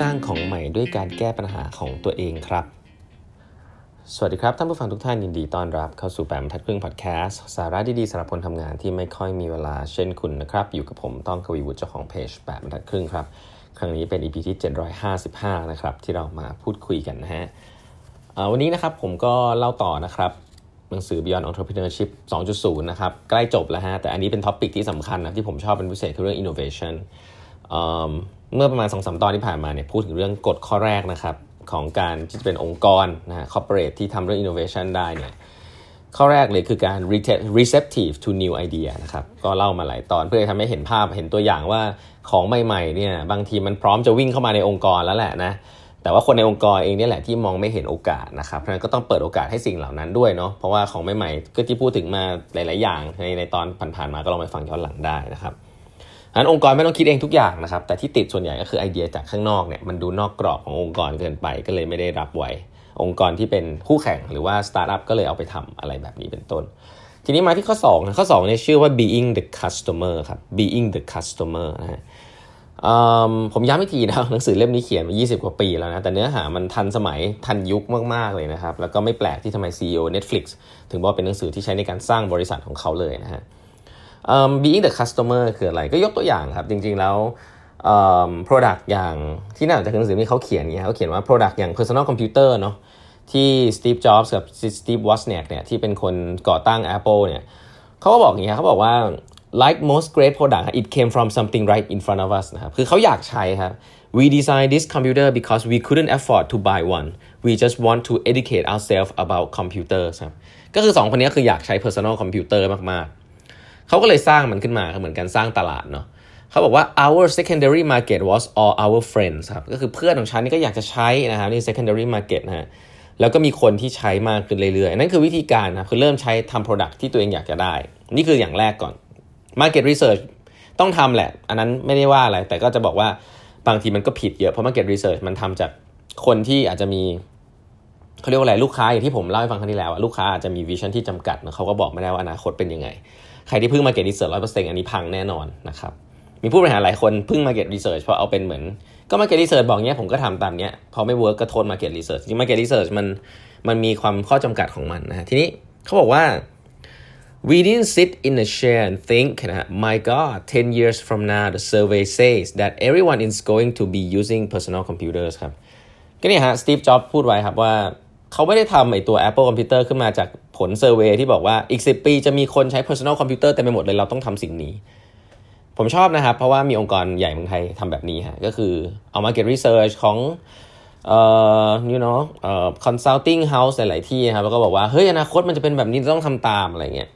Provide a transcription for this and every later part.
สร้างของใหม่ด้วยการแก้ปัญหาของตัวเองครับ สวัสดีครับ ท่านผู้ฟังทุกท่านยินดีต้อนรับเข้าสู่แปดบรรทัดครึ่งพอดแคสต์สาระดีๆสำหรับคนทำงานที่ไม่ค่อยมีเวลาเช่นคุณนะครับ อยู่กับผมต้องกวีวุฒิเจ้าของเพจแปดบรรทัดครึ่งครับ ครั้งนี้เป็น EP ที่ 755 นะครับที่เรามาพูดคุยกันนะฮะวันนี้นะครับผมก็เล่าต่อนะครับหนังสือ Beyond Entrepreneurship 2.0 นะครับ ใกล้จบแล้วฮะ แต่อันนี้เป็น topic ที่สำคัญนะที่ผมชอบเป็นพิเศษคือเรื่อง innovation เมื่อประมาณ2อสตอนที่ผ่านมาเนี่ยพูดถึงเรื่องกฎข้อแรกนะครับของการที่จะเป็นองค์กรนะฮะ corporate ที่ทำเรื่อง innovation ได้เนี่ยข้อแรกเลยคือการ receptive to new idea นะครับก็เล่ามาหลายตอนเพื่อทำให้เห็นภาพเห็นตัวอย่างว่าของใหม่ๆเนี่ยบางทีมันพร้อมจะวิ่งเข้ามาในองค์กรแล้วแหละนะแต่ว่าคนในองค์กรเองนี่แหละที่มองไม่เห็นโอกาสนะครับเพราะฉะนั้นก็ต้องเปิดโอกาสให้สิ่งเหล่านั้นด้วยเนาะเพราะว่าของใหม่ๆก็ที่พูดถึงมาหลาย ๆ อย่างในในตอนผ่านๆมาก็ลองไปฟังย้อนหลังได้นะครับ อันองค์กรไม่ต้องคิดเองทุกอย่างนะครับ แต่ที่ติดส่วนใหญ่ก็คือไอเดียจากข้างนอกเนี่ยมันดูนอกกรอบขององค์กรเกินไปก็เลยไม่ได้รับไว้ องค์กรที่เป็นคู่แข่งหรือว่าสตาร์ทอัพก็เลยเอาไปทำอะไรแบบนี้เป็นต้น ทีนี้มาที่ข้อ2นะข้อ2เนี่ยชื่อว่า being the customer ครับ being the customer นะฮะผมย้ำอีกทีนะหนังสือเล่มนี้เขียนมา 20 กว่าปีแล้วนะ แต่เนื้อหามันทันสมัยทันยุคมาก ๆ เลยนะครับ แล้วก็ไม่แปลกที่ทำไม CEO Netflix ถึงบอกเป็นหนังสือที่ใช้ในการสร้างบริษัทของเขาเลยนะฮะ being the customer คืออะไรก็ยกตัวอย่างครับ จริงๆแล้ว product อย่างที่น่าจะคือหนังสือที่เขาเขียนเนี่ยเขาเขียนว่า product อย่าง personal computer เนาะที่ Steve Jobs กับ Steve Wozniak เนี่ยที่เป็นคนก่อตั้ง Apple เนี่ยเขาก็บอกอย่างนี้ยเขาบอกว่า like most great product it came from something right in front of us นะครับ คือเขาอยากใช้ครับ we designed this computer because we couldn't afford to buy one we just want to educate ourselves about computers ครับ ก็คือ 2 คนนี้คืออยากใช้ personal computer มาก ๆ เขาก็เลยสร้างมันขึ้นมาเหมือนกันสร้างตลาดเนาะเขาบอกว่า our secondary market was all our friends ครับก็คือเพื่อนของฉันนี่ก็อยากจะใช้นะครับนี่ secondary market นะฮะแล้วก็มีคนที่ใช้มากขึ้นเรื่อยๆ นั่นคือวิธีการนะคือเริ่มใช้ทำ product ที่ตัวเองอยากจะได้ นี่คืออย่างแรกก่อน Market Research ต้องทำแหละ อันนั้นไม่ได้ว่าอะไร แต่ก็จะบอกว่าบางทีมันก็ผิดเยอะ เพราะ Market Research มันทำจากคนที่อาจจะมีเขาเรียกว่าอะไรลูกค้าอย่างที่ผมเล่าให้ฟังครั้งที่แล้วลูกค้าอาจจะมี vision ที่จำกัดเขาก็บอกไม่ได้ว่าอนาคตเป็นยังไง ใครที่พึ่ง market research ร้อยเปอร์เซ็นต์อันนี้พังแน่นอนนะครับมีผู้บริหารหลายคนพึ่ง market research เพราะเอาเป็นเหมือน ก็ market research บอกเนี้ยผมก็ทำตามเนี้ยพอไม่ work ก็โทษ market research จริง market research มันมันมีความข้อจำกัดของมันนะฮะทีนี้เขาบอกว่า we didn't sit in a chair and think นะฮะ my god 10 years from now the survey says that everyone is going to be using personal computers ครับก็เนี่ยฮะสตีฟจ็อบพูดไว้ครับว่า เขาไม่ได้ทำไอตัว Apple Computer ขึ้นมาจากผลเซอร์เวยที่บอกว่าอีก 10 ปีจะมีคนใช้ personal computer เต็มไปหมดเลยเราต้องทำสิ่งนี้ ผมชอบนะครับ เพราะว่ามีองค์กรใหญ่เมืองไทยทำแบบนี้ฮะก็คือเอา market research ของเอ่อ you know เอ่อ consulting house หลายๆที่ครับแล้วก็บอกว่าเฮ้ยอนาคตมันจะเป็นแบบนี้ต้องทำตามอะไรเงี้ย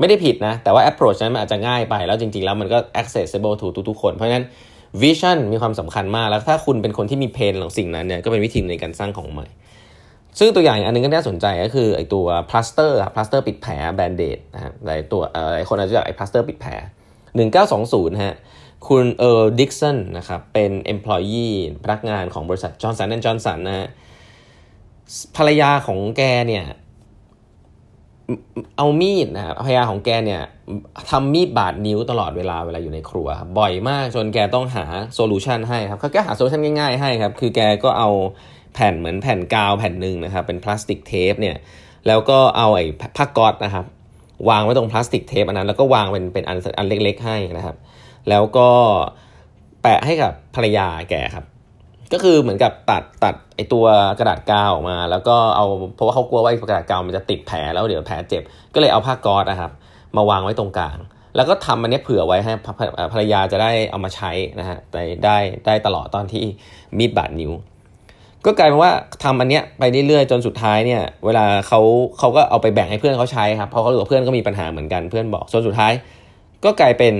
ไม่ได้ผิดนะ แต่ว่า approach นั้นมันอาจจะง่ายไป แล้วจริง ๆ แล้วมันก็ accessible to ทุกๆคน เพราะฉะนั้น vision มีความสำคัญมาก แล้วถ้าคุณเป็นคนที่มี pain ของสิ่งนั้นเนี่ยก็เป็นวิธีในการสร้างของใหม่ ซึ่งตัวอย่างอันนึงก็น่าสนใจก็คือไอตัว plaster ครับ plaster ปิดแผล band-aid นะครับหลายตัวหลายคนอาจจะรู้จักไอ plaster ปิดแผล1920ฮะคุณ Earle Dickson นะครับเป็น employee พนักงานของบริษัท Johnson Johnson นสันนะฮะภรรยาของแกเนี่ยเอามีดนะครับภรรยาของแกเนี่ยทำมีดบาดนิ้วตลอดเวลาเวลาอยู่ในครัวบ่อยมากจนแกต้องหา solution ให้ครับเขาแกหา solution ง่ายๆให้ครับ คือแกก็เอา แผ่นเหมือนแผ่นกาวแผ่นหนึ่งนะครับ เป็นพลาสติกเทปเนี่ยแล้วก็เอาไอ้ผ้าก๊อตนะครับ วางไว้ตรงพลาสติกเทปอันนั้น แล้วก็วางเป็นเป็นอันอันเล็ก ๆ ให้นะครับ แล้วก็แปะให้กับภรรยาแกครับ ก็คือเหมือนกับตัดตัดไอตัวกระดาษกาวออกมา แล้วก็เอาเพราะว่าเขากลัวว่าไอกระดาษกาวมันจะติดแผลแล้วเดี๋ยวแผลเจ็บ ก็เลยเอาผ้าก๊อซนะครับ มาวางไว้ตรงกลาง แล้วก็ทำอันนี้เผื่อไว้ให้ภรรยาจะได้เอามาใช้นะฮะได้ได้ได้ตลอดตอนที่มีดบาดนิ้ว ก็กลายเป็นว่าทำอันเนี้ยไปเรื่อยๆจนสุดท้ายเนี่ย เวลาเขาเขาก็เอาไปแบ่งให้เพื่อนเขาใช้ครับเพราะเขารู้ว่าเพื่อนก็มีปัญหาเหมือนกันเพื่อนบอกจนสุดท้าย ก็กลายเป็น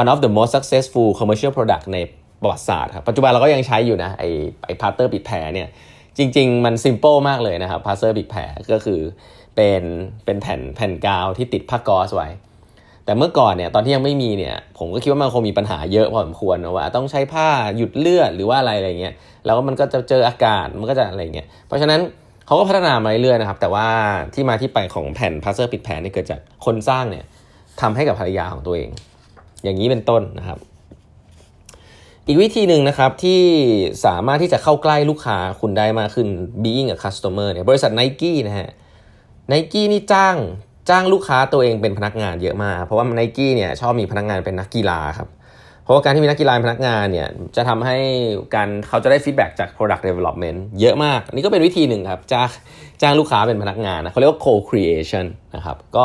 one of the most successful commercial product ในประวัติศาสตร์ครับปัจจุบันเราก็ยังใช้อยู่นะไอไอพลาสเตอร์ปิดแผลเนี่ยจริง ๆ มัน simple มากเลยนะครับพลาสเตอร์ปิดแผลก็คือเป็นเป็นแผ่นแผ่นกาวที่ติดผ้าก๊อซไว้ แต่เมื่อก่อนเนี่ยตอนที่ยังไม่มีเนี่ยผมก็คิดว่ามันคงมีปัญหาเยอะพอสมควรนะว่าต้องใช้ผ้าหยุดเลือดหรือว่าอะไรอะไรเงี้ยแล้วมันก็จะเจออากาศมันก็จะอะไรเงี้ยเพราะฉะนั้นเขาก็พัฒนามาเรื่อยๆนะครับ แต่ว่าที่มาที่ไปของแผ่นพลาสเตอร์ปิดแผลนี่เกิดจากคนสร้างเนี่ยทำให้กับภรรยาของตัวเอง อย่างนี้เป็นต้นนะครับ อีกวิธีหนึ่งนะครับที่สามารถที่จะเข้าใกล้ลูกค้าคุณได้มากขึ้น being a customer เนี่ยบริษัท n i กี้นะฮะ n i กี้นี่จ้าง จ้างลูกค้าตัวเองเป็นพนักงานเยอะมาก เพราะว่า n i กี้เนี่ยชอบมีพนักงานเป็นนักกีฬาครับเพราะว่าการที่มีนักกีฬาเป็นพนักงานเนี่ยจะทำให้การเขาจะได้ฟีดแบ็จาก product development เยอะมาก นี่ก็เป็นวิธีหนึ่งครับจ้างจ้างลูกค้าเป็นพนักงานนะเขาเรียกว่า co-creation นะครับก็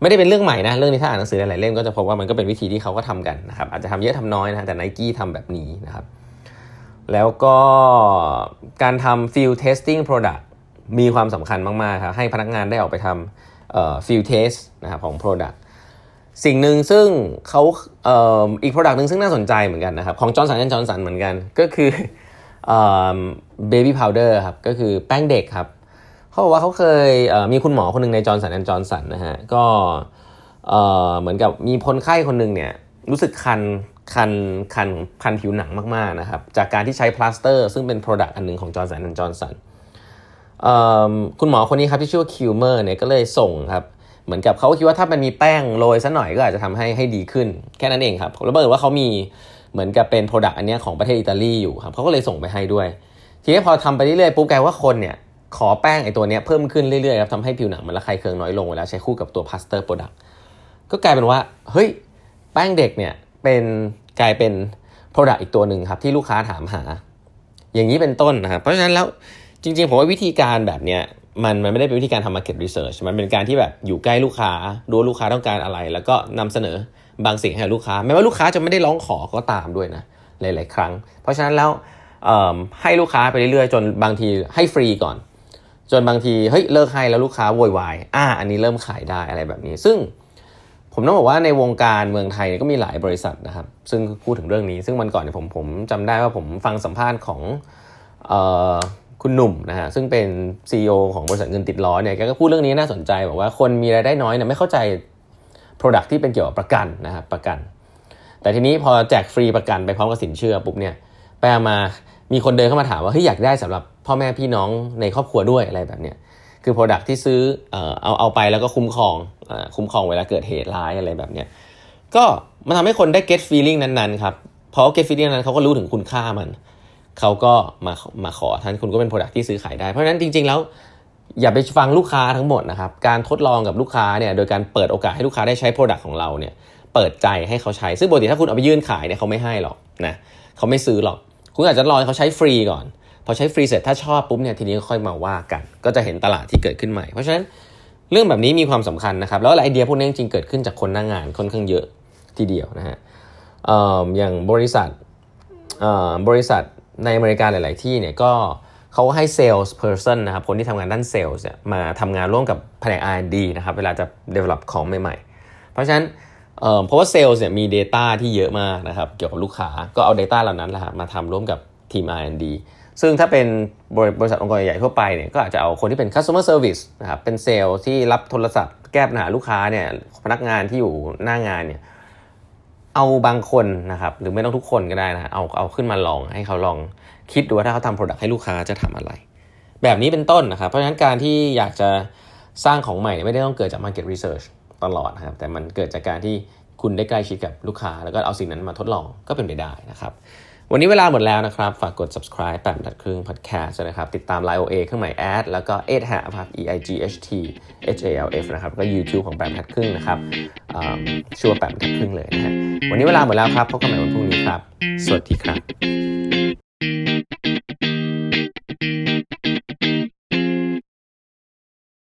ไม่ได้เป็นเรื่องใหม่นะเรื่องนี้ถ้าอ่านหนังสือหลายๆเล่มก็จะพบว่ามันก็เป็นวิธีที่เขาก็ทำกันนะครับอาจจะทำเยอะทำน้อยนะแต่ไนกี้ทำแบบนี้นะครับแล้วก็การทำ field testing product มีความสำคัญมาก ๆ ครับ ให้พนักงานได้ออกไปทำ field test นะครับของ product สิ่งหนึ่งซึ่งเขาเอ,อ,อีก product หนึ่งซึ่งน่าสนใจเหมือนกันนะครับ ของ Johnson Johnson เหมือนกัน ก็คือ baby powder ครับ ก็คือแป้งเด็กครับ เขาบอกว่าเขาเคยมีคุณหมอคนหนึ่งใน Johnson & Johnson นะฮะ ก็เหมือนกับมีคนไข้คนหนึ่งเนี่ยรู้สึกคันคันคันคันผิวหนังมาก ๆ นะครับ จากการที่ใช้พลาสเตอร์ ซึ่งเป็น Product อันหนึ่งของ Johnson & Johnson คุณหมอคนนี้ครับที่ชื่อว่า Kilmer เนี่ยก็เลยส่งครับเหมือนกับเขาคิดว่าถ้ามันมีแป้งโรยสักหน่อยก็อาจจะทำให้ให้ดีขึ้น แค่นั้นเองครับแล้วเผอิญว่าเขามีเหมือนกับเป็น Product อันนี้ของประเทศอิตาลีอยู่ครับเขาก็เลยส่งไปให้ด้วย ทีนี้พอทำไปเรื่อยๆปุ๊บกลายว่าคนเนี่ยขอแป้งไอตัวนี้เพิ่มขึ้นเรื่อยๆครับทำให้ผิวหนังมันระคายเคืองน้อยลงเวลาใช้คู่กับตัวพลาสเตอร์ productก็กลายเป็นว่าเฮ้ยแป้งเด็กเนี่ยเป็นกลายเป็นโปรดักต์อีกตัวหนึ่งครับที่ลูกค้าถามหา อย่างนี้เป็นต้นนะครับเพราะฉะนั้นแล้ว จริง ๆ ผมว่าวิธีการแบบเนี้ยมันมันไม่ได้เป็นวิธีการทำ market research มันเป็นการที่แบบอยู่ใกล้ลูกค้าดูลูกค้าต้องการอะไร แล้วก็นำเสนอบางสิ่งให้ลูกค้าแม้ว่าลูกค้าจะไม่ได้ร้องขอก็ตามด้วยนะหลาย ๆ ครั้ง เพราะฉะนั้นแล้วให้ลูกค้าไปเรื่อยๆ จนบางทีให้ฟรีก่อน จนบางทีเฮ้ยเลิกให้แล้วลูกค้าโวยวายอ่าอันนี้เริ่มขายได้อะไรแบบนี้ ซึ่งผมต้องบอกว่าในวงการเมืองไทยก็มีหลายบริษัทนะครับ ซึ่งพูดถึงเรื่องนี้ ซึ่งวันก่อนเนี่ยผมผมจำได้ว่าผมฟังสัมภาษณ์ของ คุณหนุ่มนะฮะซึ่งเป็น CEO ของบริษัทเงินติดล้อเนี่ยแกก็พูดเรื่องนี้น่าสนใจบอกว่าคนมีรายได้น้อยเนี่ยไม่เข้าใจ Product ที่เป็นเกี่ยวกับประกันนะครับประกัน แต่ทีนี้พอแจกฟรีประกันไปพร้อมกับสินเชื่อปุ๊บเนี่ยไปมามีคนเดินเข้ามาถามว่าเฮ้ยอยากได้สำหรับพ่อแม่พี่น้องในครอบครัวด้วยอะไรแบบเนี้ยคือ Product ที่ซื้อเอาเอาไปแล้วก็คุ้มครองคุ้มครองเวลาเกิดเหตุร้ายอะไรแบบเนี้ยก็มันทำให้คนได้ get feeling นั้นๆครับพราะ get feeling นั้นเขาก็รู้ถึงคุณค่ามัน เขาก็มามาขอท่านคุณก็เป็น Product ที่ซื้อขายได้ เพราะฉะนั้นจริง ๆ แล้วอย่าไปฟังลูกค้าทั้งหมดนะครับการทดลองกับลูกค้าเนี่ยโดยการเปิดโอกาสให้ลูกค้าได้ใช้ Product ของเราเนี่ยเปิดใจให้เขาใช้ ซึ่งปกติถ้าคุณเอาไปยื่นขายเนี่ยเขาไม่ให้หรอกนะเขาไม่ซื้อหรอก คุณอาจจะรอให้เขาใช้ฟรีก่อน พอใช้ฟรีเสร็จถ้าชอบปุ๊บเนี่ยทีนี้ค่อยมาว่ากัน ก็จะเห็นตลาดที่เกิดขึ้นใหม่ เพราะฉะนั้นเรื่องแบบนี้มีความสำคัญนะครับ แล้วไอเดียพวกนี้จริงเกิดขึ้นจากคนหน้างงานค่อนข้างเยอะทีเดียวนะฮะอย่างบริษัทบริษัท ในอเมริกาหลาย ๆ ที่เนี่ยก็เขาให้ sales person นะครับคนที่ทำงานด้าน sales เนี่ยมาทำงานร่วมกับแผนก R&D นะครับเวลาจะ develop ของใหม่ ๆ เพราะฉะนั้นเพราะว่าเซลล์เนี่ยมี Data ที่เยอะมากนะครับเกี่ยวกับลูกค้าก็เอา Data เหล่านั้นแหละมาทำร่วมกับทีม R&D ซึ่งถ้าเป็นบริษัทองค์กรใหญ่ทั่วไปเนี่ยก็อาจจะเอาคนที่เป็น customer service นะครับเป็นเซลล์ที่รับโทรศัพท์แก้ปัญหาลูกค้าเนี่ยพนักงานที่อยู่หน้างานเนี่ย เอาบางคนนะครับ หรือไม่ต้องทุกคนก็ได้นะเอาเอาขึ้นมาลองให้เขาลองคิดดูว่าถ้าเขาทำ product ให้ลูกค้าจะทำอะไร แบบนี้เป็นต้นนะครับ เพราะฉะนั้นการที่อยากจะสร้างของใหม่ไม่ได้ต้องเกิดจาก market research ตลอดนะครับ แต่มันเกิดจากการที่คุณได้ใกล้ชิดกับลูกค้า แล้วก็เอาสิ่งนั้นมาทดลองก็เป็นไปได้นะครับ วันนี้เวลาหมดแล้วนะครับ ฝากกด subscribe แปดดัดครึ่ง podcast นะครับ ติดตาม Line OA เครื่องหมาย ad แล้วก็ e h a ครับ e i g h t h a l f นะครับก็ YouTube ของแปดดัดครึ่งนะครับชื่อว่าแปดดัดครึ่งเลยนะฮะวันนี้เวลาหมดแล้วครับพบกันใหม่วันพรุ่งนี้ครับ สวัสดีครับ